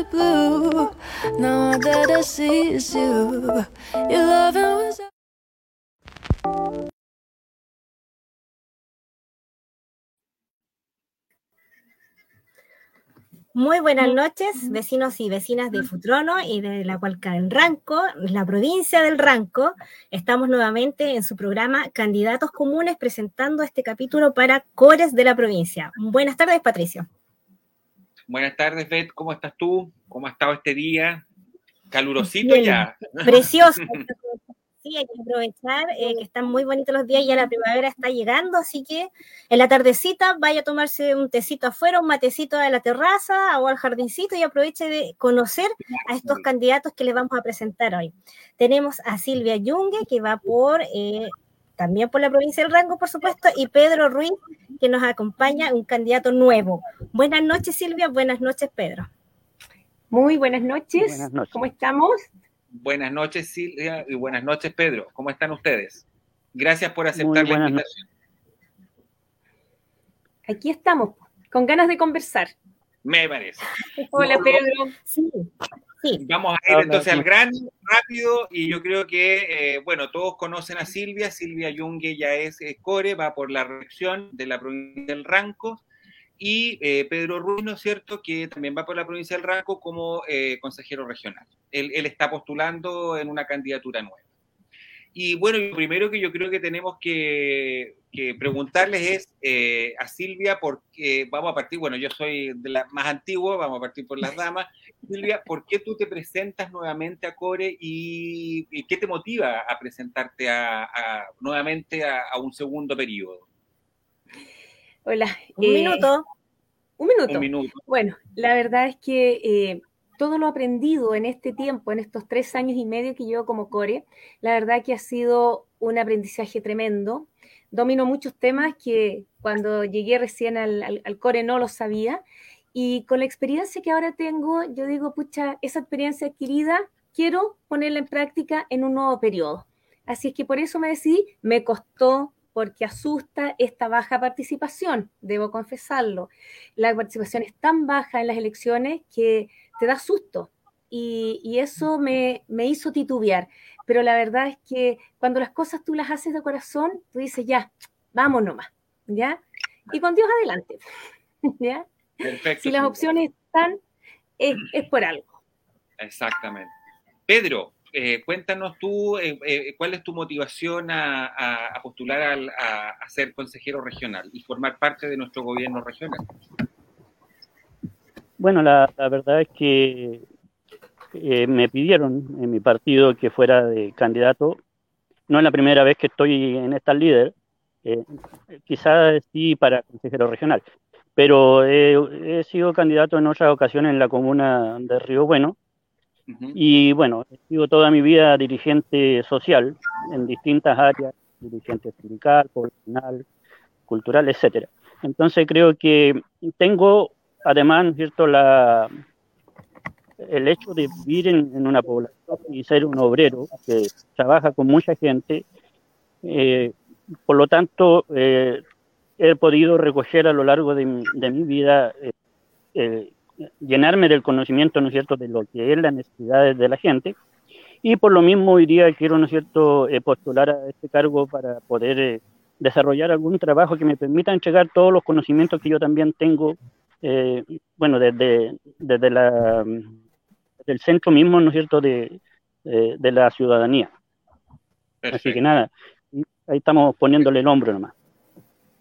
the blue. Now all that I see is you. Your loving was. Muy buenas noches, vecinos y vecinas de Futrono y de la Cualca del Ranco, la provincia del Ranco. Estamos nuevamente en su programa Candidatos Comunes presentando este capítulo para Cores de la provincia. Buenas tardes, Patricio. Buenas tardes, Beth. ¿Cómo estás tú? ¿Cómo ha estado este día? Calurosito Bien, ya. Precioso. Sí, hay que aprovechar eh, que están muy bonitos los días, ya la primavera está llegando, así que en la tardecita vaya a tomarse un tecito afuera, un matecito a la terraza o al jardincito y aproveche de conocer a estos candidatos que les vamos a presentar hoy. Tenemos a Silvia Yungue, que va por, eh, también por la provincia del Rango, por supuesto, y Pedro Ruiz, que nos acompaña, un candidato nuevo. Buenas noches, Silvia, buenas noches, Pedro. Muy buenas noches. Buenas noches. ¿Cómo estamos? Buenas noches, Silvia, y buenas noches, Pedro. ¿Cómo están ustedes? Gracias por aceptar la invitación. Aquí estamos, con ganas de conversar. Me parece. Hola, Pedro. Sí, sí. Vamos a ir entonces al gran rápido y yo creo que, eh, bueno, todos conocen a Silvia. Silvia Yungue ya es eh, core, va por la reelección de la provincia del Ranco. Y eh, Pedro Ruiz, ¿no es cierto?, que también va por la provincia del Ranco como eh, consejero regional. Él, él está postulando en una candidatura nueva. Y bueno, lo primero que yo creo que tenemos que, que preguntarles es eh, a Silvia, porque vamos a partir, bueno, yo soy de la más antigua, vamos a partir por las damas. Silvia, ¿por qué tú te presentas nuevamente a Core y, y qué te motiva a presentarte a, a- nuevamente a, a un segundo periodo? Hola. Un eh, minuto. Un minuto. Un minuto. Bueno, la verdad es que eh, todo lo aprendido en este tiempo, en estos tres años y medio que llevo como core, la verdad que ha sido un aprendizaje tremendo. Domino muchos temas que cuando llegué recién al, al- core no los sabía. Y con la experiencia que ahora tengo, yo digo, pucha, esa experiencia adquirida quiero ponerla en práctica en un nuevo periodo. Así es que por eso me decidí, me costó porque asusta esta baja participación, debo confesarlo la participación es tan baja en las elecciones que te da susto. Y, y eso me, me hizo titubear. Pero la verdad es que cuando las cosas tú las haces de corazón, tú dices, ya, vamos nomás, ¿ya? Y con Dios adelante, ¿ya? Perfecto. Si las opciones están, es, es por algo. Exactamente. Pedro, eh, cuéntanos tú eh, eh, cuál es tu motivación a, a- a postular al- a, a ser consejero regional y formar parte de nuestro gobierno regional. Bueno, la, la verdad es que eh, me pidieron en mi partido que fuera de candidato. No es la primera vez que estoy en esta líder, eh, quizás sí para consejero regional, pero eh, he sido candidato en otras ocasiones en la comuna de Río Bueno y bueno, he sido toda mi vida dirigente social en distintas áreas, dirigente sindical, poblacional, cultural, etcétera. Entonces creo que tengo además, ¿no es cierto?, la, el hecho de vivir en, una población y ser un obrero que trabaja con mucha gente, eh, por lo tanto, eh, he podido recoger a lo largo de mi, vida, eh, llenarme del conocimiento, ¿no cierto?, de lo que es las necesidades de la gente. Y por lo mismo hoy día quiero, ¿no cierto?, postular a este cargo para poder desarrollar algún trabajo que me permita entregar todos los conocimientos que yo también tengo, eh, bueno, desde, desde la, del centro mismo, ¿no es cierto?, de, de, de la ciudadanía. Así que nada, ahí estamos poniéndole el hombro nomás.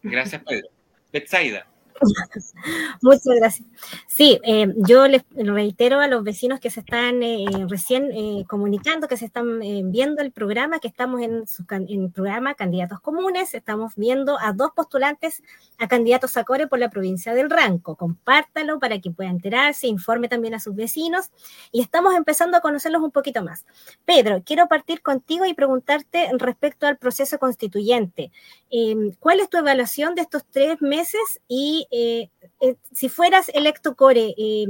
Gracias, Pedro. Betsaida. Muchas gracias. Sí, eh, yo les reitero a los vecinos que se están eh, recién eh, comunicando, que se están viendo el programa, que estamos en, su, el programa Candidatos Comunes, estamos viendo a dos postulantes a candidatos a Core por la provincia del Ranco. Compártalo para que pueda enterarse, informe también a sus vecinos y estamos empezando a conocerlos un poquito más. Pedro, quiero partir contigo y preguntarte respecto al proceso constituyente. Eh, ¿Cuál es tu evaluación de estos tres meses y eh, eh, si fueras electo core, eh,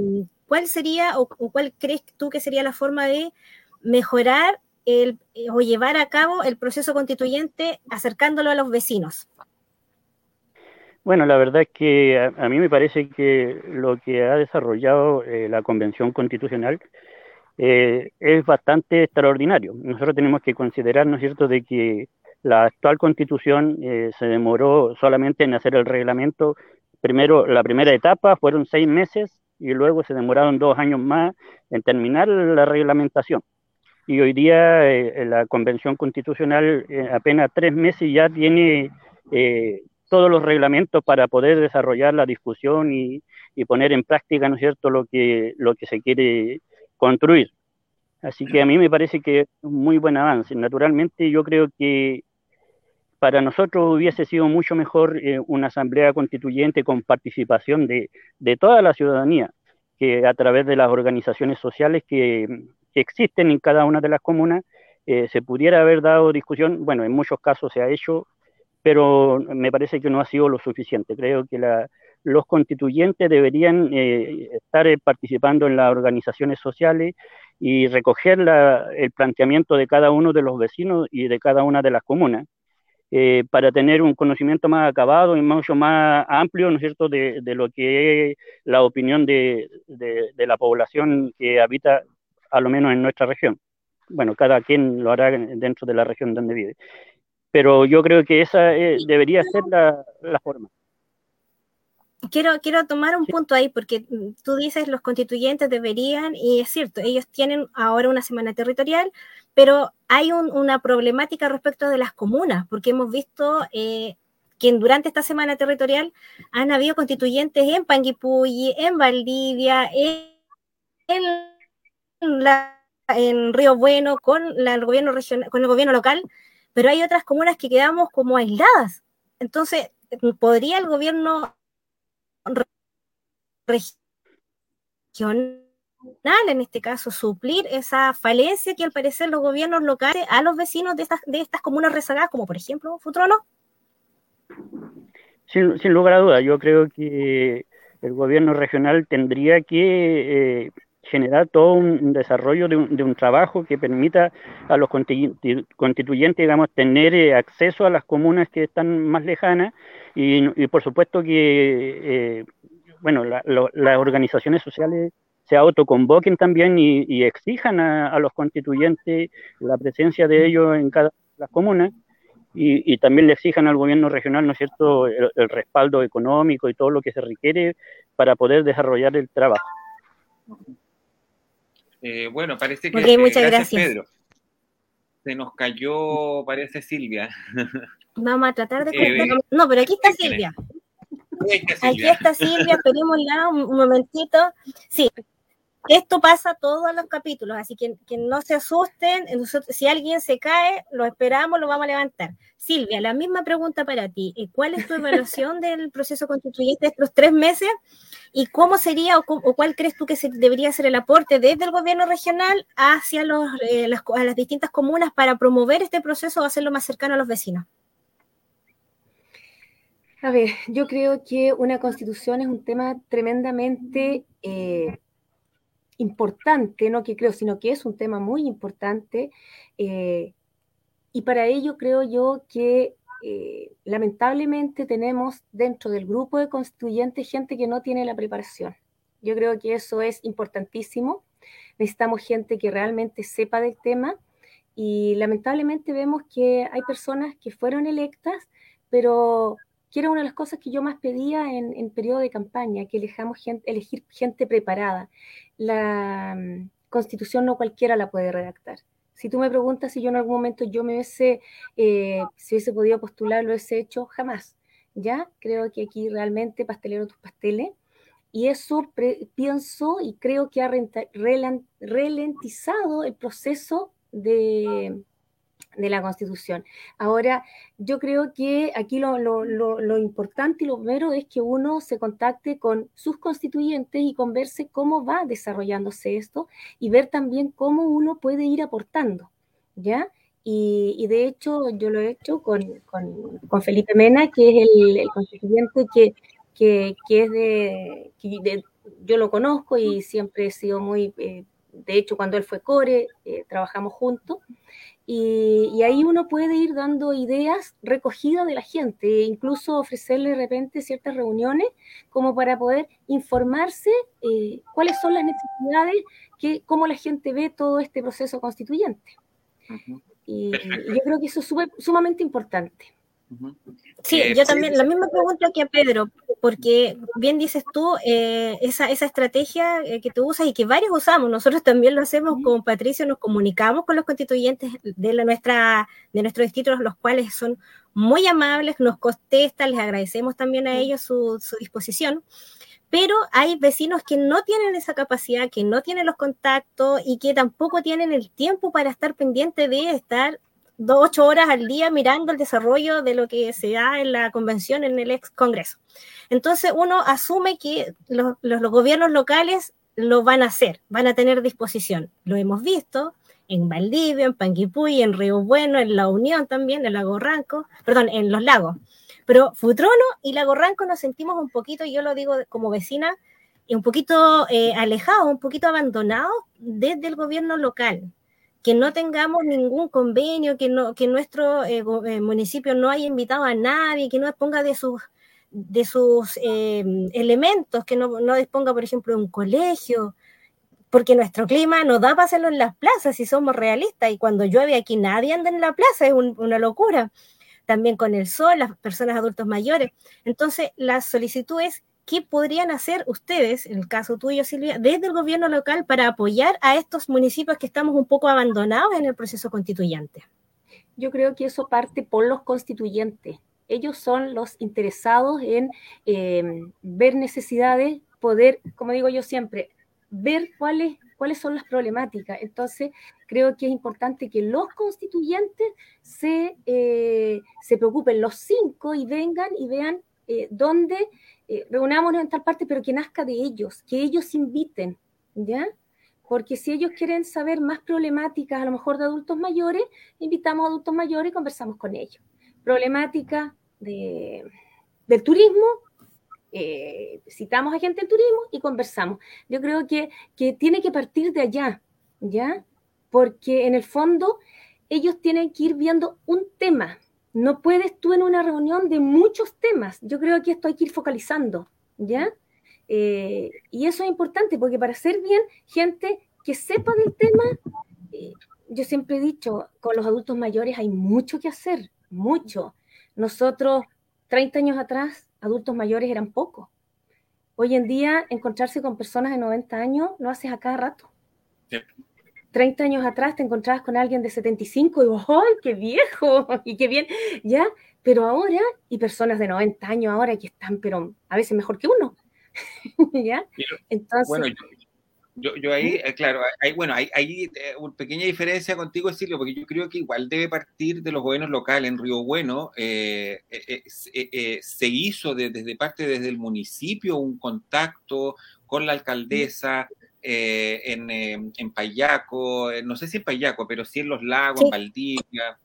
¿cuál sería o, cuál crees tú que sería la forma de mejorar el, eh, o llevar a cabo el proceso constituyente acercándolo a los vecinos? Bueno, la verdad es que a, mí me parece que lo que ha desarrollado la Convención Constitucional es bastante extraordinario. Nosotros tenemos que considerar, ¿no es cierto?, de que la actual constitución se demoró solamente en hacer el reglamento. Primero, la primera etapa fueron seis meses y luego se demoraron dos años más en terminar la reglamentación. Y hoy día eh, la Convención Constitucional eh, apenas tres meses ya tiene todos los reglamentos para poder desarrollar la discusión y, y, poner en práctica, ¿no es cierto?, lo que, lo que se quiere construir. Así que a mí me parece que es un muy buen avance. Naturalmente yo creo que para nosotros hubiese sido mucho mejor eh, una asamblea constituyente con participación de, toda la ciudadanía, que a través de las organizaciones sociales que, existen en cada una de las comunas eh, se pudiera haber dado discusión. Bueno, en muchos casos se ha hecho, pero me parece que no ha sido lo suficiente. Creo que los constituyentes deberían eh, estar participando en las organizaciones sociales y recoger la, el planteamiento de cada uno de los vecinos y de cada una de las comunas eh, para tener un conocimiento más acabado y mucho más amplio, ¿no es cierto?, de, de lo que es la opinión de, de, de, la población que habita, a lo menos en nuestra región. Bueno, cada quien lo hará dentro de la región donde vive. Pero yo creo que esa es, debería ser la, la forma quiero, quiero tomar un punto ahí, porque tú dices los constituyentes deberían, y es cierto, ellos tienen ahora una semana territorial, pero hay un, una problemática respecto de las comunas, porque hemos visto eh, que durante esta semana territorial han habido constituyentes en Panguipulli, en Valdivia, en, en, la, en Río Bueno, con la, el gobierno regional, con el gobierno local, pero hay otras comunas que quedamos como aisladas. Entonces, ¿podría el gobierno regional, en este caso, suplir esa falencia que al parecer los gobiernos locales a los vecinos de estas, de estas comunas rezagadas, como por ejemplo Futrono? Sin, sin lugar a dudas, yo creo que el gobierno regional tendría que eh, generar todo un desarrollo de un, de un, trabajo que permita a los constituyentes, digamos, tener eh, acceso a las comunas que están más lejanas y, por supuesto que, eh, bueno, la, las organizaciones sociales se autoconvoquen también y, exijan a, los constituyentes la presencia de ellos en cada las comunas y, y, también le exijan al gobierno regional, ¿no es cierto?, el respaldo económico y todo lo que se requiere para poder desarrollar el trabajo. Eh, bueno, parece que. Okay, muchas gracias, gracias, Pedro. Se nos cayó, parece Silvia. Vamos a tratar de. Eh, no, pero aquí está Silvia. Aquí está Silvia, esperémosla un, un momentito. Sí, esto pasa todos los capítulos, así que, no se asusten. Si alguien se cae, lo esperamos, lo vamos a levantar. Silvia, la misma pregunta para ti. Eh, ¿Cuál es tu evaluación del proceso constituyente de estos tres meses? ¿Y cómo sería o, cuál crees tú que se, debería ser el aporte desde el gobierno regional hacia eh, las distintas comunas para promover este proceso o hacerlo más cercano a los vecinos? A ver, yo creo que una constitución es un tema tremendamente eh, importante, no que creo, sino que es un tema muy importante. Eh, y para ello creo yo que eh, lamentablemente tenemos dentro del grupo de constituyentes gente que no tiene la preparación. Yo creo que eso es importantísimo. Necesitamos gente que realmente sepa del tema y lamentablemente vemos que hay personas que fueron electas, pero que era una de las cosas que yo más pedía en, en periodo de campaña, que elijamos gente, elegir gente preparada. La um, constitución no cualquiera la puede redactar. Si tú me preguntas si yo en algún momento yo me hubiese, eh, si hubiese podido postular, lo hubiese hecho, jamás. Ya creo que aquí realmente pastelero tus pasteles. Y eso pienso y creo que ha ralentizado el proceso de, de la Constitución. Ahora, yo creo que aquí lo, lo, lo, importante y lo primero es que uno se contacte con sus constituyentes y converse cómo va desarrollándose esto y ver también cómo uno puede ir aportando, ¿ya? Y, de hecho, yo lo he hecho con, con, Felipe Mena, que es el, constituyente que, que, que, es de, yo lo conozco y siempre he sido muy... Eh, de hecho, cuando él fue core, eh, trabajamos juntos. Y, ahí uno puede ir dando ideas recogidas de la gente, e incluso ofrecerle de repente ciertas reuniones como para poder informarse eh, cuáles son las necesidades, que, cómo la gente ve todo este proceso constituyente. y, yo creo que eso es sumamente importante. Sí, eh, yo también, la misma pregunta que a Pedro, porque bien dices tú, eh, esa, esa estrategia eh, que tú usas y que varios usamos, nosotros también lo hacemos con Patricio, nos comunicamos con los constituyentes de, la, nuestra, de nuestros distritos, los cuales son muy amables, nos contestan, les agradecemos también a ellos su, su disposición pero hay vecinos que no tienen esa capacidad, que no tienen los contactos y que tampoco tienen el tiempo para estar pendiente de estar dos, ocho horas al día mirando el desarrollo de lo que se da en la convención en el ex Congreso. Entonces uno asume que los, gobiernos locales lo van a hacer, van a tener disposición. Lo hemos visto en Valdivia, en Panguipulli, en Río Bueno, en La Unión también, en Lago Ranco, perdón, en Los Lagos. Pero Futrono y Lago Ranco nos sentimos un poquito, yo lo digo como vecina, un poquito eh, alejados, un poquito abandonados desde el gobierno local que no tengamos ningún convenio, que, no, que nuestro eh, eh, municipio no haya invitado a nadie, que no disponga de sus, de sus eh, elementos, que no, no, disponga, por ejemplo, de un colegio, porque nuestro clima no da para hacerlo en las plazas si somos realistas y cuando llueve aquí nadie anda en la plaza, es una locura. También con el sol, las personas adultos mayores. Entonces, la solicitud es ¿qué podrían hacer ustedes, en el caso tuyo, Silvia, desde el gobierno local para apoyar a estos municipios que estamos un poco abandonados en el proceso constituyente? Yo creo que eso parte por los constituyentes. Ellos son los interesados en eh, ver necesidades, poder, como digo yo siempre, ver cuáles, cuáles son las problemáticas. Entonces, creo que es importante que los constituyentes se, eh, se preocupen, los cinco, y vengan y vean eh, dónde eh, reunámonos en tal parte, pero que nazca de ellos, que ellos inviten, ¿ya? Porque si ellos quieren saber más problemáticas, a lo mejor de adultos mayores, invitamos a adultos mayores y conversamos con ellos. Problemática de, del turismo, eh, citamos a gente del turismo y conversamos. Yo creo que, que tiene que partir de allá, ¿ya? Porque en el fondo ellos tienen que ir viendo un tema, no puedes tú en una reunión de muchos temas. Yo creo que esto hay que ir focalizando, ¿ya? Eh, y eso es importante porque para ser bien, gente que sepa del tema, eh, yo siempre he dicho, con los adultos mayores hay mucho que hacer, mucho. Nosotros, 30 años atrás, adultos mayores eran pocos. Hoy en día, encontrarse con personas de 90 años lo haces a cada rato. 30 años atrás te encontrabas con alguien de 75 y vos, ¡ay, qué viejo! Y qué bien, ¿ya? Pero ahora, y personas de 90 años ahora que están, pero a veces mejor que uno, ¿ya? Entonces... Bueno, yo, yo, ahí, eh, claro, hay, bueno, hay, hay eh, una pequeña diferencia contigo, Silvio, porque yo creo que igual debe partir de los gobiernos locales. En Río Bueno eh, se hizo desde parte desde el municipio un contacto con la alcaldesa, eh, en, eh, en, Payaco, eh, no sé si en Payaco, pero sí en Los Lagos, en Valdivia.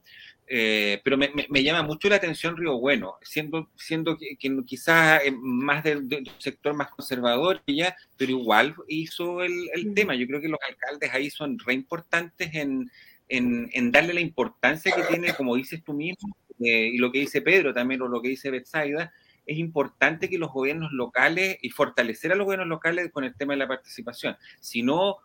pero me, me, llama mucho la atención Río Bueno, siendo, siendo que, quizás más del, sector más conservador ya, pero igual hizo el, el, tema. Yo creo que los alcaldes ahí son re importantes en, en, en darle la importancia que tiene, como dices tú mismo, y lo que dice Pedro también, o lo que dice Betsaida, es importante que los gobiernos locales y fortalecer a los gobiernos locales con el tema de la participación. Si no,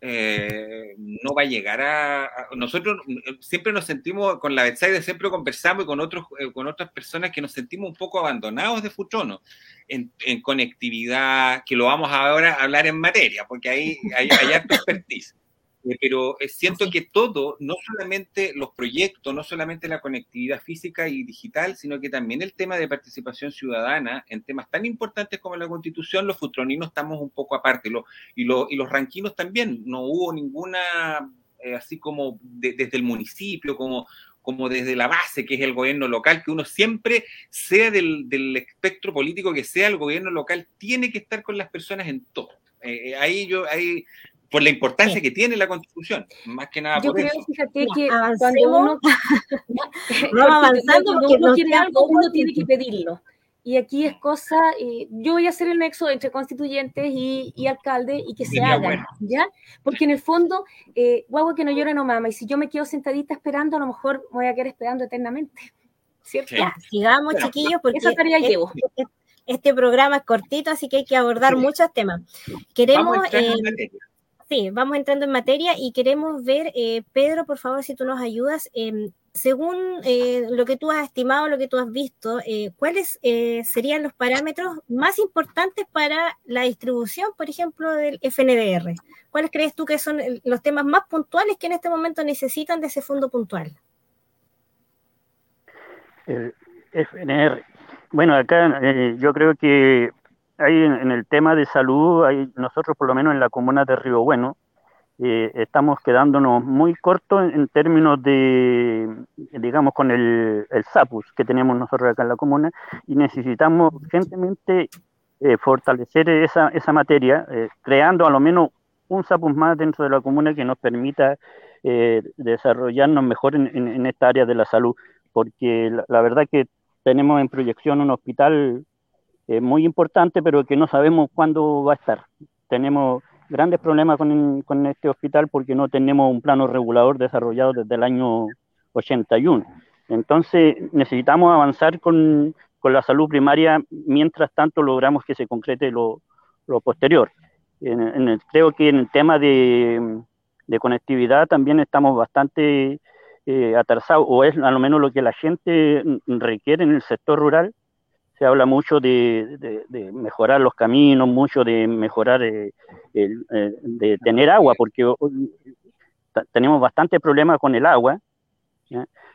eh, no va a llegar a, Nosotros eh, siempre nos sentimos, con la Betsaida siempre conversamos y con, otros, eh, con otras personas que nos sentimos un poco abandonados de Futrono en, conectividad, que lo vamos ahora a hablar en materia, porque ahí hay, hay expertise. Eh, pero siento que todo, no solamente los proyectos, no solamente la conectividad física y digital, sino que también el tema de participación ciudadana en temas tan importantes como la constitución, los futroninos estamos un poco aparte, y, y los ranquinos también, no hubo ninguna, eh, así como desde el municipio, como, como desde la base, que es el gobierno local, que uno siempre, sea del, espectro político que sea, el gobierno local tiene que estar con las personas en todo. Eh, ahí yo, ahí por la importancia que tiene la Constitución, más que nada Yo por creo, eso. fíjate que cuando uno, no avanzando cuando uno quiere algo, uno tiene que pedirlo. y aquí es cosa, eh, yo voy a hacer el nexo entre constituyentes y, y alcaldes y que se hagan, ¿ya? Porque en el fondo, eh, guagua que no llora no mama, y si yo me quedo sentadita esperando, a lo mejor me voy a quedar esperando eternamente, ¿cierto? Ya, sigamos, chiquillos, porque esa tarea este, llevo. este programa es cortito, así que hay que abordar muchos temas. Queremos... Eh. Sí, vamos entrando en materia y queremos ver, eh, Pedro, por favor, si tú nos ayudas, eh, según eh, lo que tú has estimado, lo que tú has visto, eh, ¿cuáles eh, serían los parámetros más importantes para la distribución, por ejemplo, del FNDR? ¿Cuáles crees tú que son el- los temas más puntuales que en este momento necesitan de ese fondo puntual? El FNR. Bueno, acá eh, yo creo que hay en, el tema de salud, hay, nosotros por lo menos en la comuna de Río Bueno, eh, estamos quedándonos muy cortos en, en términos de, digamos, con el, el SAPUS que tenemos nosotros acá en la comuna y necesitamos urgentemente eh, fortalecer esa, esa materia, eh, creando a lo menos un SAPUS más dentro de la comuna que nos permita eh, desarrollarnos mejor en, en, en esta área de la salud, porque la, la verdad que tenemos en proyección un hospital eh, muy importante, pero que no sabemos cuándo va a estar. Tenemos grandes problemas con, con, este hospital porque no tenemos un plano regulador desarrollado desde el año 81. Entonces necesitamos avanzar con, con la salud primaria mientras tanto logramos que se concrete lo, lo posterior. En, en el, creo que en el tema de, de conectividad también estamos bastante eh, atrasados, o es a lo menos lo que la gente requiere en el sector rural, se habla mucho de, mejorar los caminos, mucho de mejorar, eh, el, eh, de tener agua, porque tenemos bastante problemas con el agua,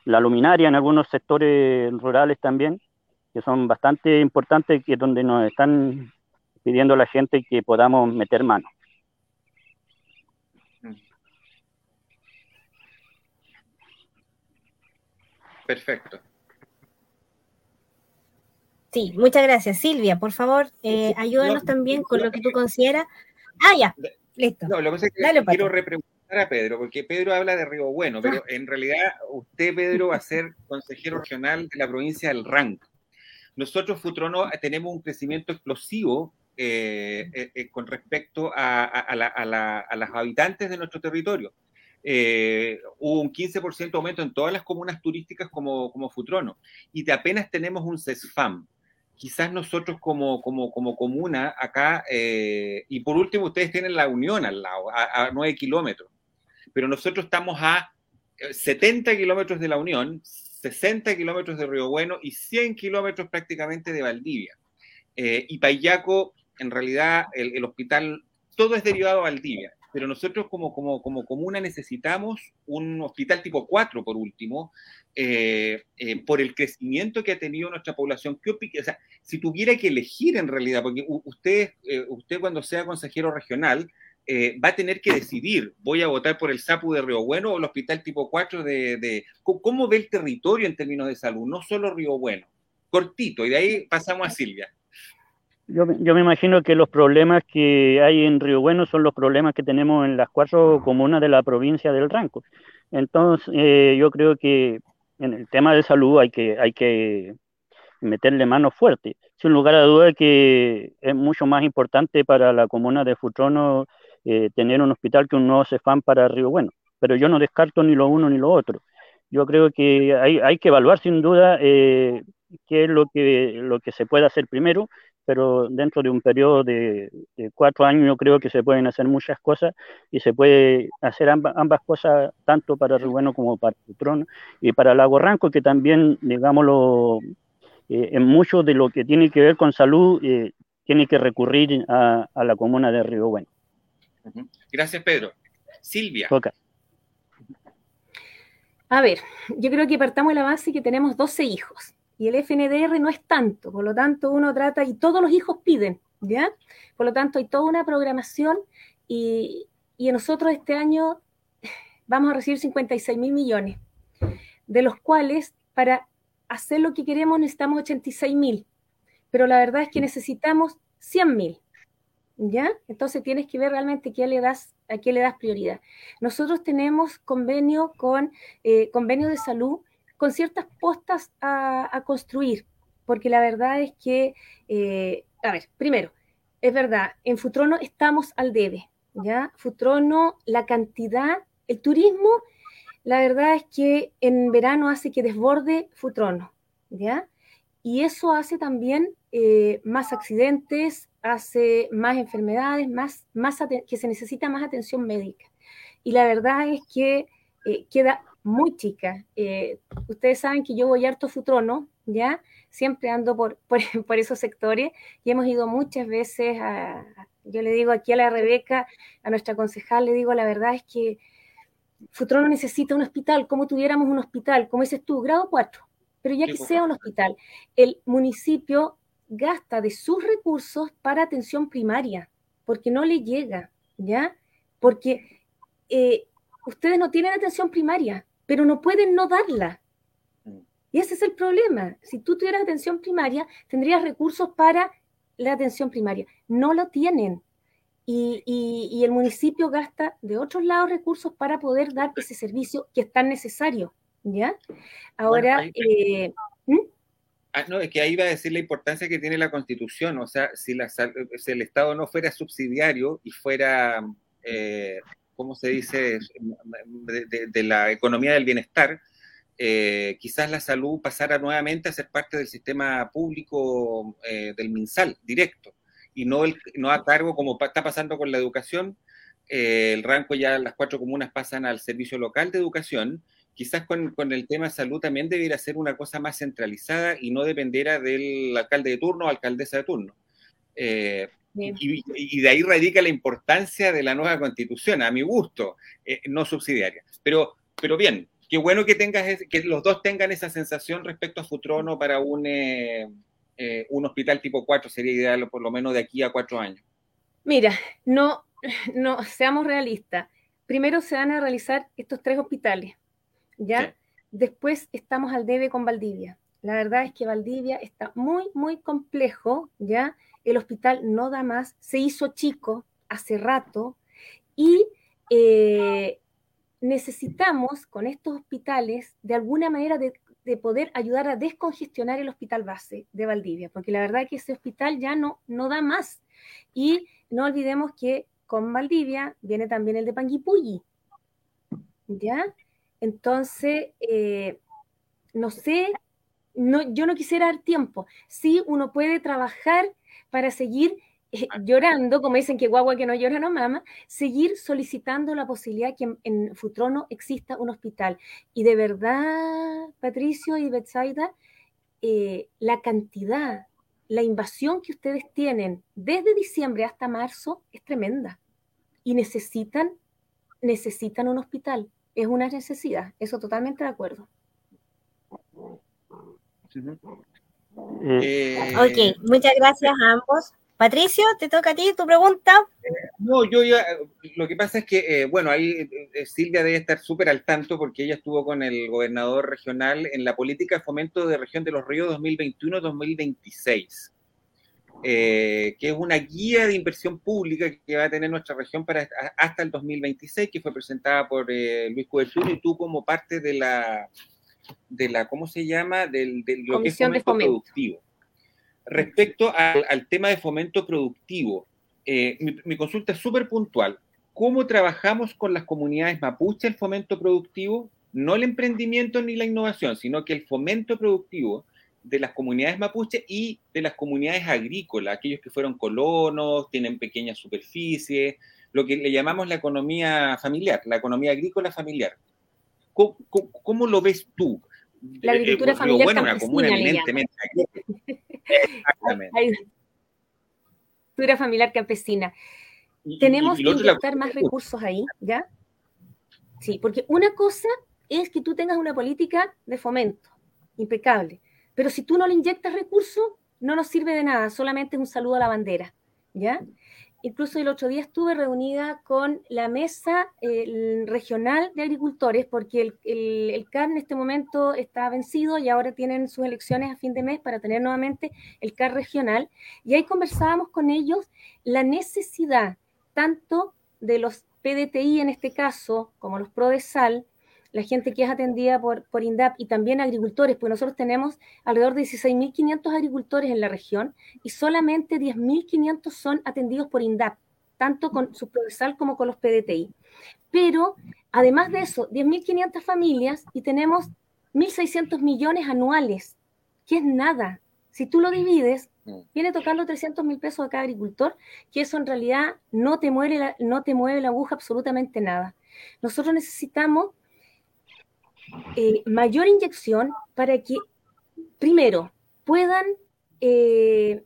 la luminaria en algunos sectores rurales también, que son bastante importantes, que es donde nos están pidiendo la gente que podamos meter mano. Perfecto. Sí, muchas gracias. Silvia, por favor, eh, ayúdanos no, también con no, lo que tú consideras. Ah, ya, listo. No, lo que pasa es que Dale, quiero repreguntar a Pedro, porque Pedro habla de Río Bueno, pero en realidad usted, Pedro, va a ser consejero regional de la provincia del Ranco. Nosotros, Futrono, tenemos un crecimiento explosivo eh, eh, con respecto a, a, a, la, a, las habitantes de nuestro territorio. Eh, hubo un 15% aumento en todas las comunas turísticas como, como Futrono y de apenas tenemos un CESFAM. Quizás nosotros como, como, como comuna acá, eh, y por último ustedes tienen la Unión al lado, a, a 9 kilómetros, pero nosotros estamos a 70 kilómetros de la Unión, 60 kilómetros de Río Bueno y 100 kilómetros prácticamente de Valdivia. Eh, y Payaco, en realidad, el, el hospital, todo es derivado a Valdivia pero nosotros como, como, como comuna necesitamos un hospital tipo 4, por último, eh, eh, por el crecimiento que ha tenido nuestra población. ¿Qué o sea, si tuviera que elegir en realidad, porque usted, eh, usted cuando sea consejero regional, va a tener que decidir, voy a votar por el SAPU de Río Bueno o el hospital tipo 4 de, de... ¿Cómo ve el territorio en términos de salud? No solo Río Bueno. Cortito, y de ahí pasamos a Silvia. Yo, yo, me imagino que los problemas que hay en Río Bueno son los problemas que tenemos en las cuatro comunas de la provincia del Ranco. Entonces, eh, yo creo que en el tema de salud hay que, hay que meterle mano fuerte. Sin lugar a duda que es mucho más importante para la comuna de Futrono eh, tener un hospital que un nuevo CEFAM para Río Bueno. Pero yo no descarto ni lo uno ni lo otro. Yo creo que hay, hay que evaluar sin duda eh, qué es lo que, lo que se puede hacer primero pero dentro de un periodo de, de, cuatro años yo creo que se pueden hacer muchas cosas y se puede hacer ambas, ambas cosas tanto para Río Bueno como para Putrón y para Lago Ranco, que también, digámoslo, eh, en mucho de lo que tiene que ver con salud, eh, tiene que recurrir a, a, la comuna de Río Bueno. Gracias, Pedro. Silvia. A ver, yo creo que partamos de la base que tenemos 12 hijos y el FNDR no es tanto, por lo tanto uno trata y todos los hijos piden, ¿ya? Por lo tanto hay toda una programación y, y nosotros este año vamos a recibir 56 mil millones, de los cuales para hacer lo que queremos necesitamos 86 mil, pero la verdad es que necesitamos 100 mil, ¿ya? Entonces tienes que ver realmente qué le das, a qué le das prioridad. Nosotros tenemos convenio con eh, convenio de salud con ciertas postas a, construir. porque la verdad es que, eh, a ver, primero, es verdad, en Futrono estamos al debe, ¿ya? Futrono, la cantidad, el turismo, la verdad es que en verano hace que desborde Futrono, ¿ya? Y eso hace también eh, más accidentes, hace más enfermedades, más, más que se necesita más atención médica. Y la verdad es que eh, queda muy chica. Eh, ustedes saben que yo voy harto Futrono, ¿ya? Siempre ando por, por, esos sectores y hemos ido muchas veces a, yo le digo aquí a la Rebeca, a nuestra concejal, le digo, la verdad es que Futrono necesita un hospital, como tuviéramos un hospital, como dices tú, grado 4, pero ya que sea un hospital, el municipio gasta de sus recursos para atención primaria, porque no le llega, ¿ya? Porque eh, ustedes no tienen atención primaria, pero no pueden no darla. Mm. Y ese es el problema. Si tú tuvieras atención primaria, tendrías recursos para la atención primaria. No lo tienen. Y, el municipio gasta de otros lados recursos para poder dar ese servicio que es tan necesario. ¿Ya? Ahora. Eh, ¿Mm? ah, no, es que ahí va a decir la importancia que tiene la Constitución. O sea, si, el Estado no fuera subsidiario y fuera eh, ¿cómo se dice?, de, la economía del bienestar, eh, quizás la salud pasara nuevamente a ser parte del sistema público eh, del MinSal, directo, y no, el, no a cargo como está pasando con la educación. Eh, el rango ya las cuatro comunas pasan al servicio local de educación. Quizás con, el tema salud también debiera ser una cosa más centralizada y no dependiera del alcalde de turno o alcaldesa de turno. Y, de ahí radica la importancia de la nueva constitución, a mi gusto, eh, no subsidiaria. Pero, pero bien, qué bueno que, tengas, que los dos tengan esa sensación respecto a Futrono para un, eh, eh, un hospital tipo 4, sería ideal por lo menos de aquí a cuatro años. Mira, no, no, seamos realistas. Primero se van a realizar estos tres hospitales, ¿ya? Después estamos al debe con Valdivia. La verdad es que Valdivia está muy, muy complejo, ¿ya? El hospital no da más, se hizo chico hace rato y eh, necesitamos con estos hospitales de alguna manera de, poder ayudar a descongestionar el hospital base de Valdivia, porque la verdad es que ese hospital ya no, no da más. Y no olvidemos que con Valdivia viene también el de Panguipulli. ¿Ya? Entonces, eh, no sé, no, yo no quisiera dar tiempo. Sí, uno puede trabajar para seguir eh, llorando, como dicen que guagua que no llora no mama, seguir solicitando la posibilidad que en, Futrono exista un hospital. Y de verdad, Patricio y Betsaida, eh, la cantidad, la invasión que ustedes tienen desde diciembre hasta marzo es tremenda. Y necesitan, necesitan un hospital. Es una necesidad, eso totalmente de acuerdo. Eh, ok, muchas gracias a ambos. Patricio, te toca a ti tu pregunta. no, yo ya, lo que pasa es que, eh, bueno, ahí eh, Silvia debe estar súper al tanto porque ella estuvo con el gobernador regional en la política de fomento de región de los ríos 2021-2026, que es una guía de inversión pública que va a tener nuestra región para hasta el 2026, que fue presentada por Luis Cobertura y tú como parte de la de la, ¿cómo se llama? Del, de lo que es fomento, productivo. Respecto al, tema de fomento productivo, eh, mi, consulta es súper puntual. ¿Cómo trabajamos con las comunidades mapuche el fomento productivo? No el emprendimiento ni la innovación, sino que el fomento productivo de las comunidades mapuche y de las comunidades agrícolas, aquellos que fueron colonos, tienen pequeñas superficies, lo que le llamamos la economía familiar, la economía agrícola familiar. ¿Cómo, lo ves tú? La agricultura familiar bueno, eminentemente. agricultura familiar campesina. Tenemos que inyectar más recursos ahí, ¿ya? Sí, porque una cosa es que tú tengas una política de fomento impecable, pero si tú no le inyectas recursos, no nos sirve de nada, solamente es un saludo a la bandera, ¿ya? Incluso el otro día estuve reunida con la mesa regional de agricultores, porque el, el, CAR en este momento está vencido y ahora tienen sus elecciones a fin de mes para tener nuevamente el CAR regional. Y ahí conversábamos con ellos la necesidad tanto de los PDTI en este caso, como los PRODESAL, la gente que es atendida por, por INDAP y también agricultores, porque nosotros tenemos alrededor de 16.500 agricultores en la región y solamente 10.500 son atendidos por INDAP, tanto con su procesal como con los PDTI. Pero, además de eso, 10.500 familias y tenemos 1.600 millones anuales, que es nada. Si tú lo divides, viene tocando 300 mil pesos a cada agricultor, que eso en realidad no te, mueve no te mueve la aguja absolutamente nada. Nosotros necesitamos eh, mayor inyección para que, primero, puedan eh,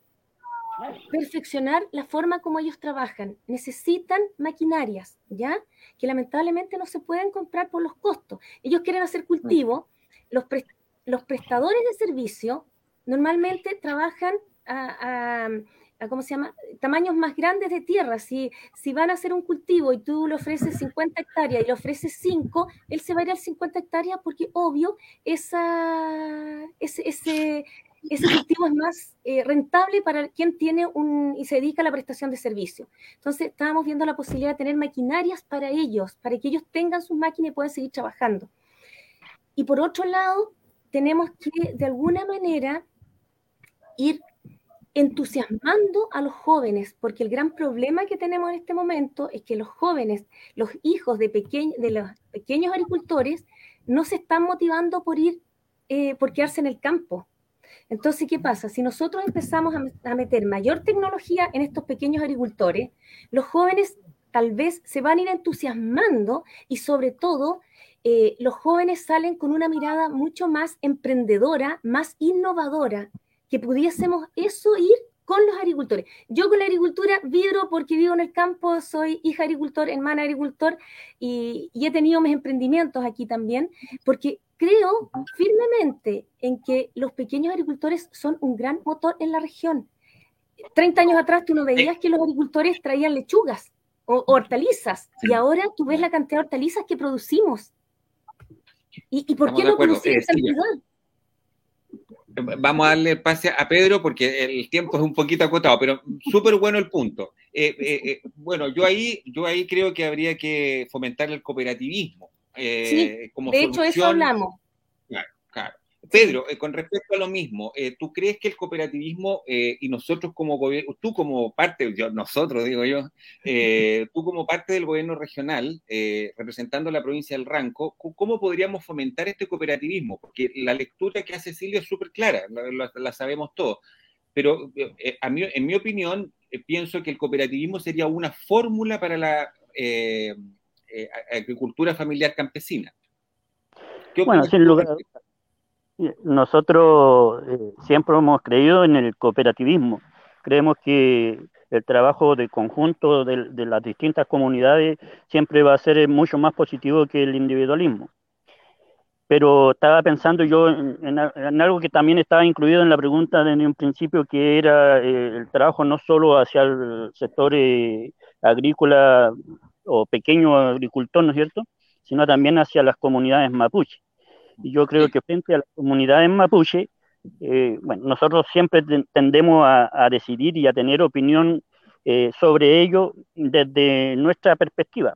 perfeccionar la forma como ellos trabajan. Necesitan maquinarias, ¿ya? Que lamentablemente no se pueden comprar por los costos. Ellos quieren hacer cultivo, los, los prestadores de servicio normalmente trabajan a, ¿cómo se llama? Tamaños más grandes de tierra. Si, si van a hacer un cultivo y tú le ofreces 50 hectáreas y le ofreces 5, él se va a ir a 50 hectáreas porque, obvio, esa, ese, ese, ese cultivo es más eh, rentable para quien tiene un y se dedica a la prestación de servicio. Entonces, estábamos viendo la posibilidad de tener maquinarias para ellos, para que ellos tengan sus máquinas y puedan seguir trabajando. Y por otro lado, tenemos que, de alguna manera, ir entusiasmando a los jóvenes, porque el gran problema que tenemos en este momento es que los jóvenes, los hijos de, los pequeños agricultores, no se están motivando por ir, eh, por quedarse en el campo. Entonces, ¿qué pasa? Si nosotros empezamos a, meter mayor tecnología en estos pequeños agricultores, los jóvenes tal vez se van a ir entusiasmando y sobre todo eh, los jóvenes salen con una mirada mucho más emprendedora, más innovadora que pudiésemos eso ir con los agricultores. Yo con la agricultura vibro porque vivo en el campo, soy hija agricultor, hermana agricultor y, he tenido mis emprendimientos aquí también, porque creo firmemente en que los pequeños agricultores son un gran motor en la región. Treinta años atrás tú no veías que los agricultores traían lechugas o hortalizas y ahora tú ves la cantidad de hortalizas que producimos. ¿Y, por qué no producimos eh, cantidad? Vamos a darle pase a Pedro porque el tiempo es un poquito acotado, pero súper bueno el punto. Eh, eh, eh, bueno, yo ahí, yo ahí creo que habría que fomentar el cooperativismo. sí, como de hecho eso hablamos. Pedro, eh, con respecto a lo mismo, eh, ¿tú crees que el cooperativismo eh, y nosotros como gobierno, tú como parte, nosotros digo yo, tú como parte del gobierno regional, representando la provincia del Ranco, ¿cómo podríamos fomentar este cooperativismo? Porque la lectura que hace Silvio es súper clara, la, sabemos todos, pero a mí, en mi opinión, pienso que el cooperativismo sería una fórmula para la agricultura familiar campesina. bueno, sin lugar a nosotros eh, siempre hemos creído en el cooperativismo. Creemos que el trabajo de conjunto de, las distintas comunidades siempre va a ser mucho más positivo que el individualismo. Pero estaba pensando yo en, algo que también estaba incluido en la pregunta desde un principio, que era eh, el trabajo no solo hacia el sector eh, agrícola o pequeño agricultor, ¿no es cierto?, sino también hacia las comunidades mapuche. Y yo creo que frente a la comunidad en mapuche, eh, bueno, nosotros siempre tendemos a, decidir y a tener opinión eh, sobre ello desde nuestra perspectiva.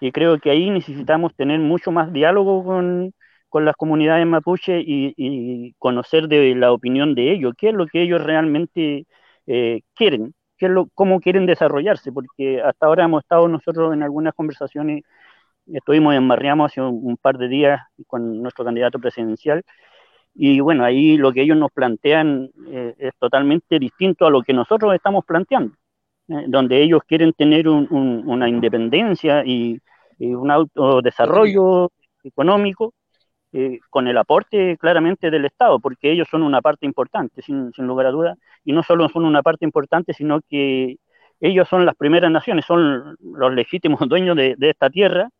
Y creo que ahí necesitamos tener mucho más diálogo con, con las comunidades mapuche y, conocer de la opinión de ellos, qué es lo que ellos realmente eh, quieren, qué es lo, cómo quieren desarrollarse, porque hasta ahora hemos estado nosotros en algunas conversaciones estuvimos en Marriamo hace un, par de días con nuestro candidato presidencial y bueno, ahí lo que ellos nos plantean eh, es totalmente distinto a lo que nosotros estamos planteando, eh, donde ellos quieren tener una independencia y, un autodesarrollo económico eh, con el aporte claramente del Estado, porque ellos son una parte importante, sin, lugar a dudas, y no solo son una parte importante, sino que ellos son las primeras naciones, son los legítimos dueños de esta tierra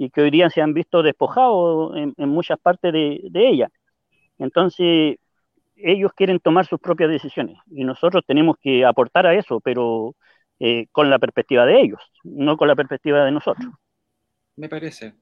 y que hoy día se han visto despojados en, muchas partes de, ella. Entonces, ellos quieren tomar sus propias decisiones y nosotros tenemos que aportar a eso, pero eh, con la perspectiva de ellos, no con la perspectiva de nosotros. Me parece.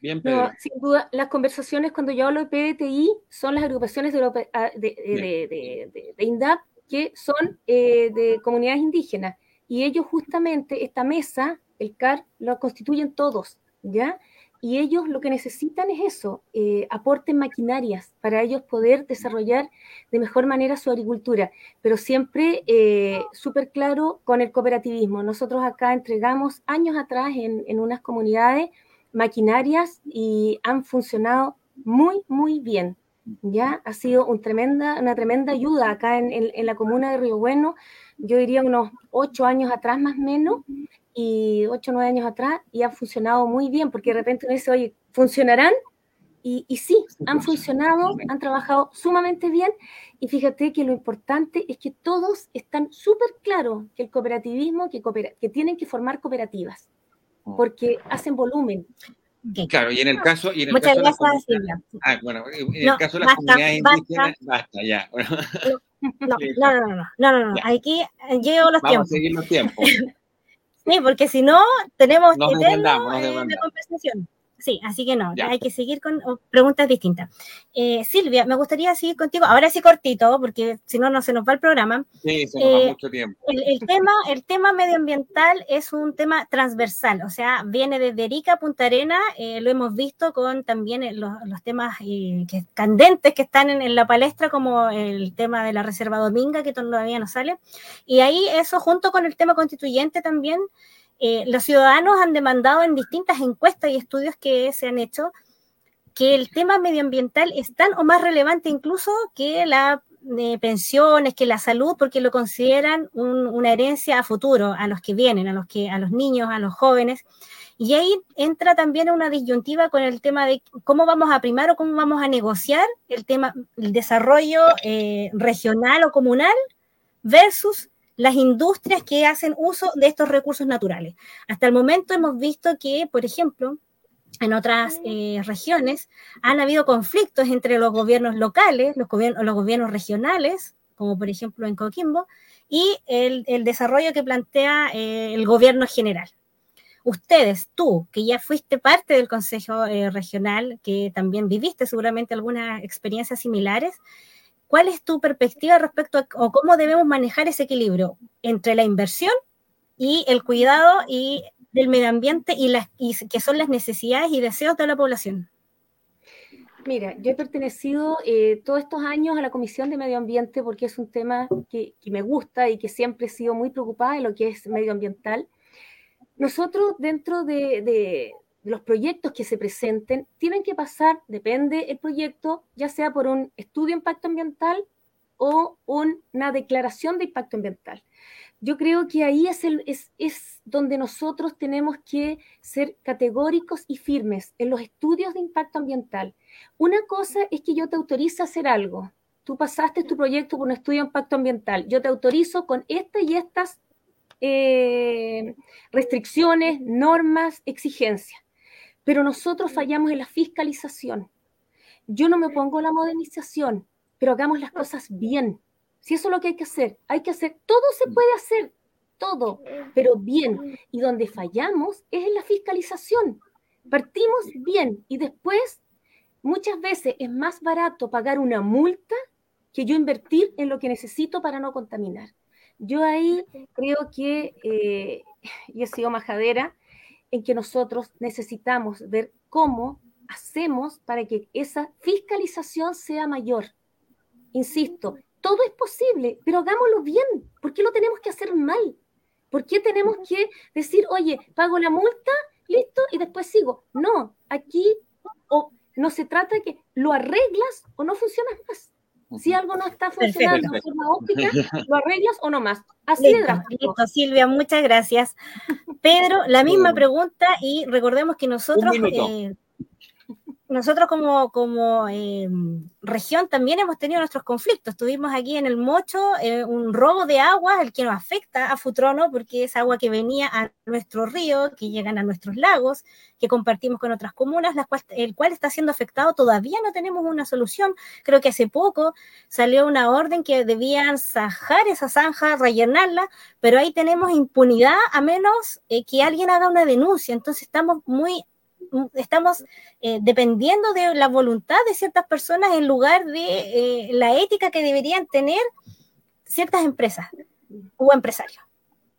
Bien, sin duda, las conversaciones cuando yo hablo de PDTI son las agrupaciones de, ah, de, INDAP que son eh, de comunidades indígenas y ellos justamente, esta mesa, el CAR, lo constituyen todos. ¿Ya? y ellos lo que necesitan es eso, eh, aporten maquinarias para ellos poder desarrollar de mejor manera su agricultura, pero siempre eh, súper claro con el cooperativismo. Nosotros acá entregamos años atrás en, en unas comunidades maquinarias y han funcionado muy, muy bien. Ya ha sido tremenda, una tremenda ayuda acá en, en, la comuna de Río Bueno, yo diría unos ocho años atrás más o menos, y ocho o nueve años atrás, y ha funcionado muy bien, porque de repente uno dice, oye, ¿funcionarán? Y, y sí, han funcionado, han trabajado sumamente bien, y fíjate que lo importante es que todos están súper claros que el cooperativismo, que, que tienen que formar cooperativas, oh. porque hacen volumen, Okay. Claro, y en el caso. Y en el Muchas caso gracias, Silvia. Ah, bueno, en no, el caso de las basta, comunidades basta. indígenas, basta, ya. No, no, no, no, no, no, no, aquí llevo los Vamos tiempos. a seguir los tiempos. Sí, porque si no, tenemos Nos desbandamos. la conversación. Sí, así que no, Ya. hay que seguir con oh, preguntas distintas. Eh, Silvia, me gustaría seguir contigo, ahora sí cortito, porque si no, no se nos va el programa. Sí, se nos va Eh, mucho tiempo. El, el tema, el tema medioambiental es un tema transversal, o sea, viene desde Erika a Punta Arena, eh, lo hemos visto con también eh, los, los temas eh, que, candentes que están en, en la palestra, como el tema de la Reserva Dominga, que todavía no sale, y ahí eso junto con el tema constituyente también, eh, los ciudadanos han demandado en distintas encuestas y estudios que se han hecho que el tema medioambiental es tan o más relevante incluso que la de pensiones, que la salud, porque lo consideran un- una herencia a futuro, a los que vienen, a los, que, a los niños, a los jóvenes. Y ahí entra también una disyuntiva con el tema de cómo vamos a primar o cómo vamos a negociar el tema, el desarrollo eh, regional o comunal versus las industrias que hacen uso de estos recursos naturales. Hasta el momento hemos visto que, por ejemplo, en otras eh, regiones han habido conflictos entre los gobiernos locales, los, gobiernos, los gobiernos regionales, como por ejemplo en Coquimbo, y el, el desarrollo que plantea eh, el gobierno general. Ustedes, tú, que ya fuiste parte del Consejo eh, Regional, que también viviste seguramente algunas experiencias similares, ¿cuál es tu perspectiva respecto a o cómo debemos manejar ese equilibrio entre la inversión y el cuidado y del medio ambiente y, las, que son las necesidades y deseos de la población? Mira, yo he pertenecido eh, todos estos años a la Comisión de Medio Ambiente porque es un tema que, me gusta y que siempre he sido muy preocupada de lo que es medioambiental. Nosotros dentro de, de los proyectos que se presenten tienen que pasar, depende el proyecto, ya sea por un estudio de impacto ambiental o un- una declaración de impacto ambiental. Yo creo que ahí es, donde nosotros tenemos que ser categóricos y firmes en los estudios de impacto ambiental. Una cosa es que yo te autorizo a hacer algo. Tú pasaste tu proyecto por un estudio de impacto ambiental. Yo te autorizo con estas y estas eh, restricciones, normas, exigencias. Pero nosotros fallamos en la fiscalización. Yo no me pongo la modernización, pero hagamos las cosas bien. Si eso es lo que hay que hacer, hay que hacer, todo se puede hacer, todo, pero bien. Y donde fallamos es en la fiscalización. Partimos bien y después muchas veces es más barato pagar una multa que yo invertir en lo que necesito para no contaminar. Yo ahí creo que, eh, y he sido majadera, en que nosotros necesitamos ver cómo hacemos para que esa fiscalización sea mayor. Insisto, todo es posible, pero hagámoslo bien. ¿Por qué lo tenemos que hacer mal? ¿Por qué tenemos que decir, oye, pago la multa, listo, y después sigo? No, aquí o no se trata de que lo arreglas o no funcionas más. Si algo no está funcionando de forma óptica, lo arreglas o no más. Así de Listo, drástico. listo, Silvia, muchas gracias. Pedro, la misma pregunta y recordemos que nosotros, Un minuto. eh, nosotros como, eh, región también hemos tenido nuestros conflictos. Tuvimos aquí en el Mocho eh, un robo de agua, el que nos afecta a Futrono, porque es agua que venía a nuestro río, que llegan a nuestros lagos, que compartimos con otras comunas, la cual- el cual está siendo afectado. Todavía no tenemos una solución. Creo que hace poco salió una orden que debían sajar esa zanja, rellenarla, pero ahí tenemos impunidad a menos eh, que alguien haga una denuncia. Entonces estamos muy, estamos eh, dependiendo de la voluntad de ciertas personas en lugar de eh, la ética que deberían tener ciertas empresas o empresarios.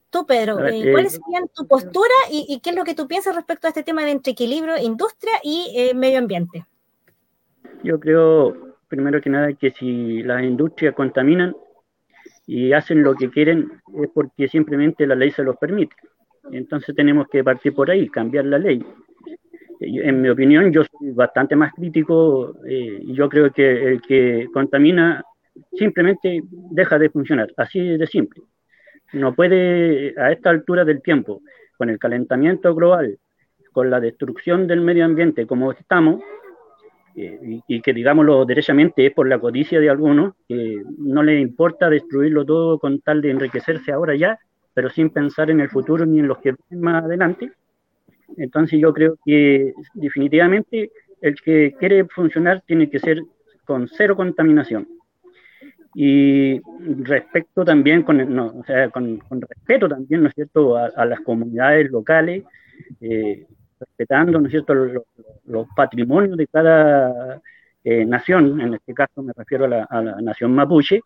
Tú, Pedro, eh, ¿cuáles serían tu postura y, qué es lo que tú piensas respecto a este tema de entre equilibrio, industria y medio ambiente? Yo creo, primero que nada, que si las industrias contaminan y hacen lo que quieren es porque simplemente la ley se los permite. Entonces tenemos que partir por ahí, cambiar la ley. En mi opinión, yo soy bastante más crítico eh, yo creo que el que contamina simplemente deja de funcionar, así de simple. No puede, a esta altura del tiempo, con el calentamiento global, con la destrucción del medio ambiente como estamos, eh, y, que digámoslo derechamente es por la codicia de algunos, que no les importa destruirlo todo con tal de enriquecerse ahora ya, pero sin pensar en el futuro ni en los que vienen más adelante. Entonces yo creo que definitivamente el que quiere funcionar tiene que ser con cero contaminación. Y respecto también, con, o sea, con, respeto también, ¿no es cierto?, a, las comunidades locales, eh, respetando, ¿no es cierto?, los, patrimonios de cada eh, nación, en este caso me refiero a la nación mapuche,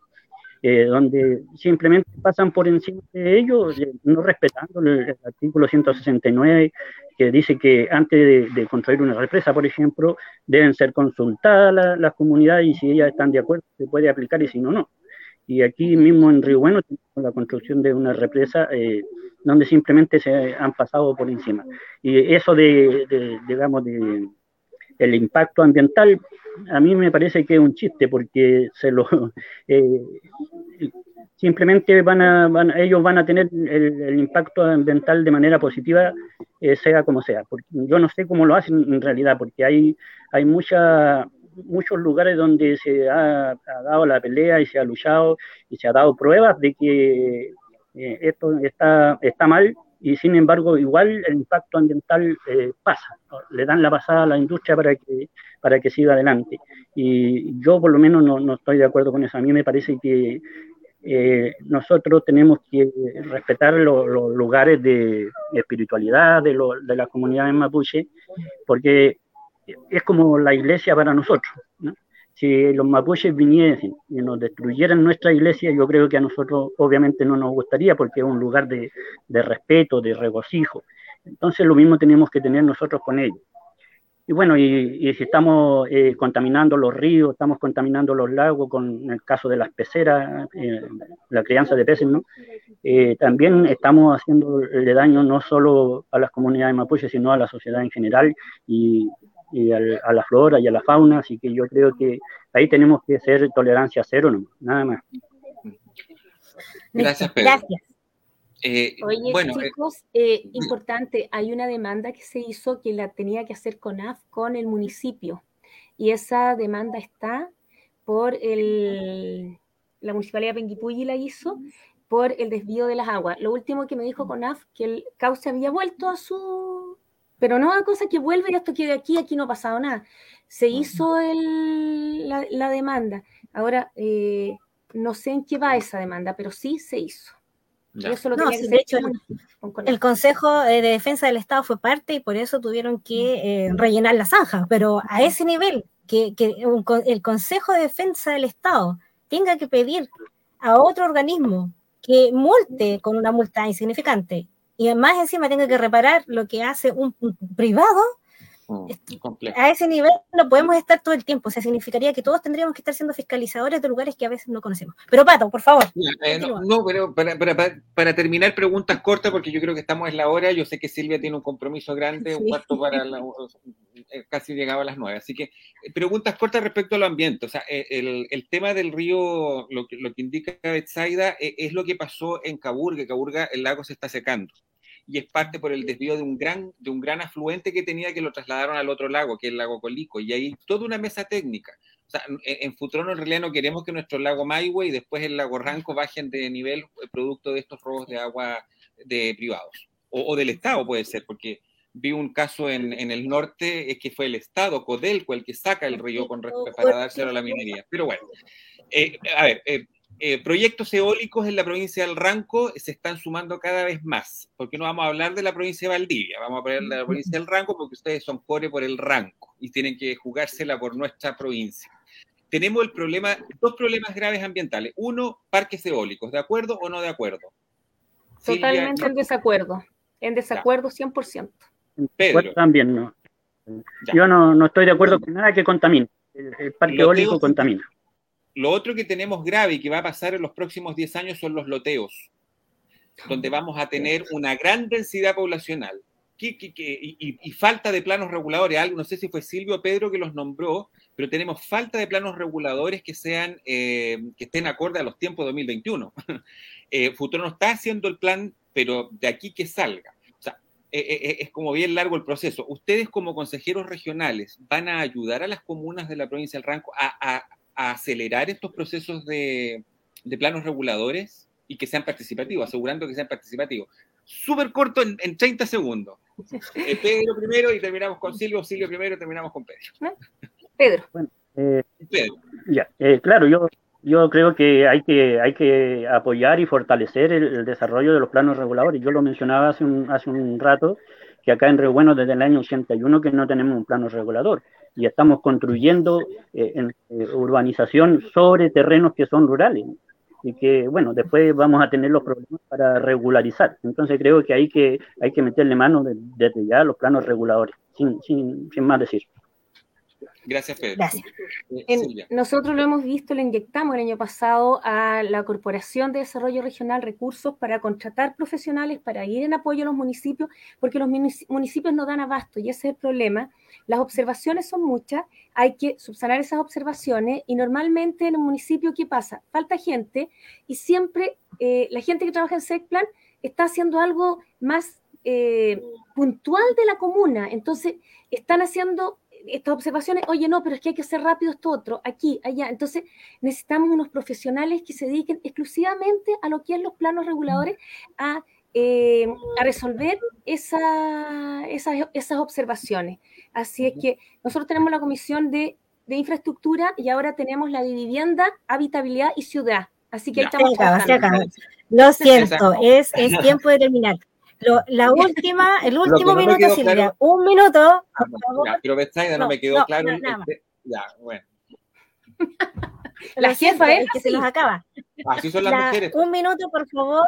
eh, donde simplemente pasan por encima de ellos, eh, no respetando el, artículo 169 que dice que antes de, construir una represa, por ejemplo, deben ser consultadas las comunidades y si ellas están de acuerdo se puede aplicar y si no, no. Y aquí mismo en Río Bueno tenemos la construcción de una represa eh, donde simplemente se han pasado por encima. Y eso de, de digamos, de el impacto ambiental a mí me parece que es un chiste porque se lo eh, simplemente van a, ellos van a tener el, impacto ambiental de manera positiva eh, sea como sea. Porque yo no sé cómo lo hacen en realidad porque hay hay mucha muchos lugares donde se ha, dado la pelea y se ha luchado y se ha dado pruebas de que eh, esto está está mal y sin embargo igual el impacto ambiental eh, pasa, le dan la pasada a la industria para que, para que siga adelante. Y yo por lo menos no, no estoy de acuerdo con eso. A mí me parece que eh, nosotros tenemos que respetar los lugares de, espiritualidad de, de las comunidades mapuche, porque es como la iglesia para nosotros. ¿no? Si los mapuches viniesen y nos destruyeran nuestra iglesia, yo creo que a nosotros obviamente no nos gustaría porque es un lugar de, respeto, de regocijo. Entonces lo mismo tenemos que tener nosotros con ellos. Y bueno, y, si estamos eh, contaminando los ríos, estamos contaminando los lagos, con el caso de las peceras, eh, la crianza de peces, ¿no? Eh, también estamos haciéndole daño no solo a las comunidades mapuches, sino a la sociedad en general. Y, y a la flora y a la fauna, así que yo creo que ahí tenemos que ser tolerancia cero, no, nada más. Gracias, Pedro. Gracias. Eh, Oye, bueno, eh, chicos, eh, importante, hay una demanda que se hizo que la tenía que hacer CONAF con el municipio y esa demanda está por el, la municipalidad de Penguipulli la hizo por el desvío de las aguas. Lo último que me dijo CONAF, que el cauce había vuelto a su pero no una cosa que vuelve y esto quede aquí, aquí no ha pasado nada. Se hizo el, la, demanda. Ahora, eh, no sé en qué va esa demanda, pero sí se hizo. Eso lo no, sí, de hecho, el, Consejo de Defensa del Estado fue parte y por eso tuvieron que eh, rellenar la zanja, pero a ese nivel, que, que el Consejo de Defensa del Estado tenga que pedir a otro organismo que multe con una multa insignificante y además encima tengo que reparar lo que hace un, privado, mm, a ese nivel no podemos estar todo el tiempo. O sea, significaría que todos tendríamos que estar siendo fiscalizadores de lugares que a veces no conocemos. Pero Pato, por favor. Eh, no, pero para, terminar, preguntas cortas, porque yo creo que estamos en la hora. Yo sé que Silvia tiene un compromiso grande, un cuarto para eh, casi llegaba a las nueve. Así que eh, preguntas cortas respecto al ambiente. O sea, el, el tema del río, lo, lo que indica Betsaida, es lo que pasó en Caburga. Caburga, el lago se está secando y es parte por el desvío de un gran, de un gran afluente que tenía que lo trasladaron al otro lago, que es el lago Colico, y hay toda una mesa técnica. O sea, en, Futrono en realidad no queremos que nuestro lago Maihue y después el lago Ranco bajen de nivel eh, producto de estos robos de agua de privados, o, del Estado puede ser, porque vi un caso en, en, el norte, es que fue el Estado, Codelco, el que saca el río con para dárselo a la minería. Pero bueno, eh, a ver, eh, eh, proyectos eólicos en la provincia del Ranco se están sumando cada vez más, porque no vamos a hablar de la provincia de Valdivia, vamos a hablar de la provincia del Ranco porque ustedes son core por el Ranco y tienen que jugársela por nuestra provincia. Tenemos el problema, dos problemas graves ambientales. Uno, parques eólicos, ¿de acuerdo o no de acuerdo? Totalmente en desacuerdo. En desacuerdo 100%. Pedro. También no. Yo no, no, estoy de acuerdo con nada que contamine. El, parque eólico contamina. Lo otro que tenemos grave y que va a pasar en los próximos 10 años son los loteos, donde vamos a tener una gran densidad poblacional y, falta de planos reguladores. Algo, no sé si fue Silvio o Pedro que los nombró, pero tenemos falta de planos reguladores que sean eh, que estén acorde a los tiempos de 2021. eh, Futuro no está haciendo el plan, pero de aquí que salga. O sea, eh, eh, es como bien largo el proceso. Ustedes como consejeros regionales van a ayudar a las comunas de la provincia del Ranco a, acelerar estos procesos de, de planos reguladores y que sean participativos, asegurando que sean participativos súper corto en, 30 segundos. Eh, Pedro primero y terminamos con Silvio, Silvio primero y terminamos con Pedro. Pedro. Eh, ya, eh, claro, yo, yo creo que hay, que hay que apoyar y fortalecer el, desarrollo de los planos reguladores. Yo lo mencionaba hace un, hace un rato, que acá en Río Bueno desde el año 81 que no tenemos un plano regulador y estamos construyendo en, urbanización sobre terrenos que son rurales y que, bueno, después vamos a tener los problemas para regularizar. Entonces creo que hay que, hay que meterle mano desde ya a los planos reguladores, sin, sin, sin más decir. Gracias, Pedro. Eh, nosotros lo hemos visto, le inyectamos el año pasado a la Corporación de Desarrollo Regional recursos para contratar profesionales, para ir en apoyo a los municipios, porque los municipios no dan abasto y ese es el problema. Las observaciones son muchas, hay que subsanar esas observaciones y normalmente en un municipio, ¿qué pasa? Falta gente y siempre eh, la gente que trabaja en SECPLAN está haciendo algo más eh, puntual de la comuna. Entonces, están haciendo estas observaciones, oye, no, pero es que hay que hacer rápido esto otro, aquí, allá. Entonces, necesitamos unos profesionales que se dediquen exclusivamente a lo que es los planos reguladores, a, eh, a resolver esa, esas, observaciones. Así es que nosotros tenemos la comisión de, de, infraestructura y ahora tenemos la de vivienda, habitabilidad y ciudad. Así que ahí estamos. Lo siento, es, es tiempo de terminar la última, el último minuto, Silvia. Un minuto. Ya, pero Betsaida no, me quedó claro. Este, ya, bueno. La jefa es que se nos acaba. Así son las mujeres. Un minuto, por favor.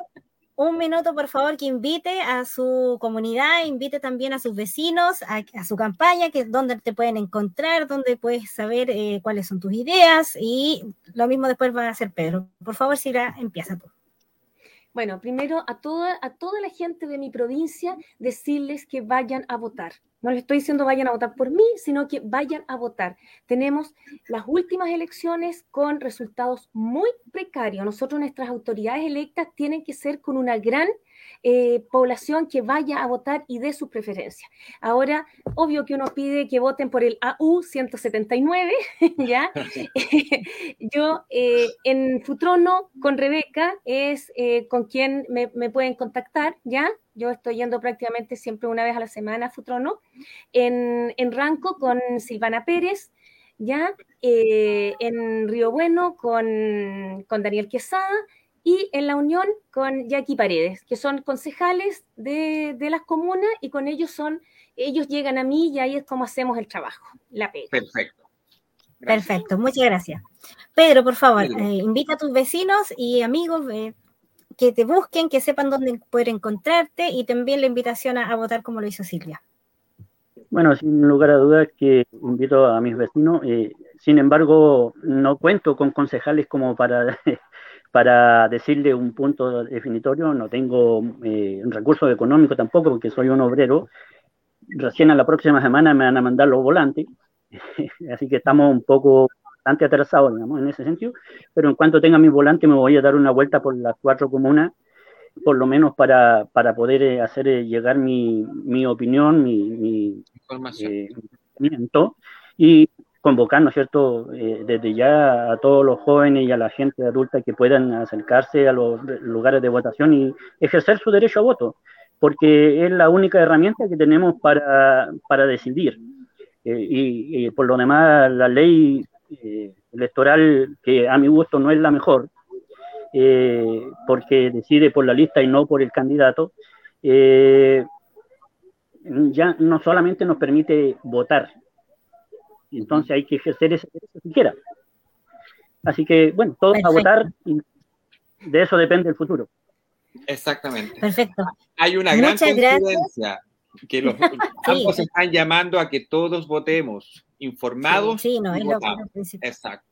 Un minuto, por favor, que invite a su comunidad, invite también a sus vecinos, a, su campaña, que es donde te pueden encontrar, donde puedes saber eh, cuáles son tus ideas y lo mismo después va a hacer Pedro. Por favor, Silvia, empieza tú. Bueno, primero a toda, a toda la gente de mi provincia decirles que vayan a votar. No les estoy diciendo vayan a votar por mí, sino que vayan a votar. Tenemos las últimas elecciones con resultados muy precarios. Nosotros, nuestras autoridades electas, tienen que ser con una gran eh, población que vaya a votar y dé su preferencia. Ahora, obvio que uno pide que voten por el AU 179, ¿ya? Yo eh, en Futrono con Rebeca es eh, con quien me, pueden contactar, ¿ya? Yo estoy yendo prácticamente siempre una vez a la semana a Futrono. En, en Ranco con Silvana Pérez, ¿ya? en Río Bueno con, con Daniel Quesada y en la unión con Jackie Paredes, que son concejales de, las comunas y con ellos son, ellos llegan a mí y ahí es como hacemos el trabajo, la pega. Perfecto. Perfecto, muchas gracias. Pedro, por favor, eh, invita a tus vecinos y amigos eh, que te busquen, que sepan dónde poder encontrarte y también la invitación a, votar como lo hizo Silvia. Bueno, sin lugar a dudas que invito a mis vecinos. Eh, sin embargo, no cuento con concejales como para para decirle un punto definitorio, no tengo eh, recursos económicos tampoco, porque soy un obrero. Recién a la próxima semana me van a mandar los volantes, así que estamos un poco bastante atrasados, digamos, en ese sentido. Pero en cuanto tenga mi volante, me voy a dar una vuelta por las cuatro comunas, por lo menos para, para poder eh, hacer eh, llegar mi, mi opinión, mi, mi información. Eh, y convocar, ¿no es cierto?, eh, desde ya a todos los jóvenes y a la gente adulta que puedan acercarse a los lugares de votación y ejercer su derecho a voto, porque es la única herramienta que tenemos para, para decidir. Eh, y, por lo demás, la ley eh, electoral, que a mi gusto no es la mejor, porque decide por la lista y no por el candidato, ya no solamente nos permite votar, entonces hay que ejercer ese derecho siquiera. Así que, bueno, todos a votar y de eso depende el futuro. Exactamente. Perfecto. Hay una gran Muchas coincidencia que los ambos están llamando a que todos votemos informados. Sí, sí, no, y es lo principal. Exacto.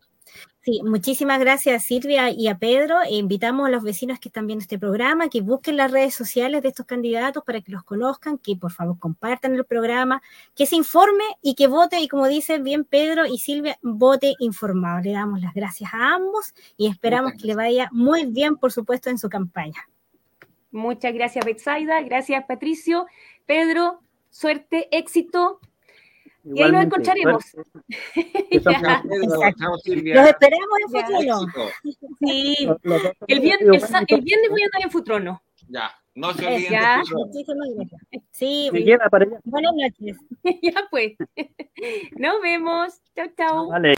Sí, muchísimas gracias Silvia y a Pedro. E invitamos a los vecinos que están viendo este programa que busquen las redes sociales de estos candidatos para que los conozcan, que por favor compartan el programa, que se informe y que vote. Y como dicen bien Pedro y Silvia, vote informado. Le damos las gracias a ambos y esperamos que le vaya muy bien, por supuesto, en su campaña. Muchas gracias, Betsaida. Gracias, Patricio. Pedro, suerte, éxito. Y ahí nos Silvia. Los esperamos en. Éxito. Sí. El viernes, el viernes voy a andar en Futrono. Ya, no se olviden ya. Muchísimas gracias. Sí, buenas noches. ya pues. Nos vemos. Chao, chao. Vale.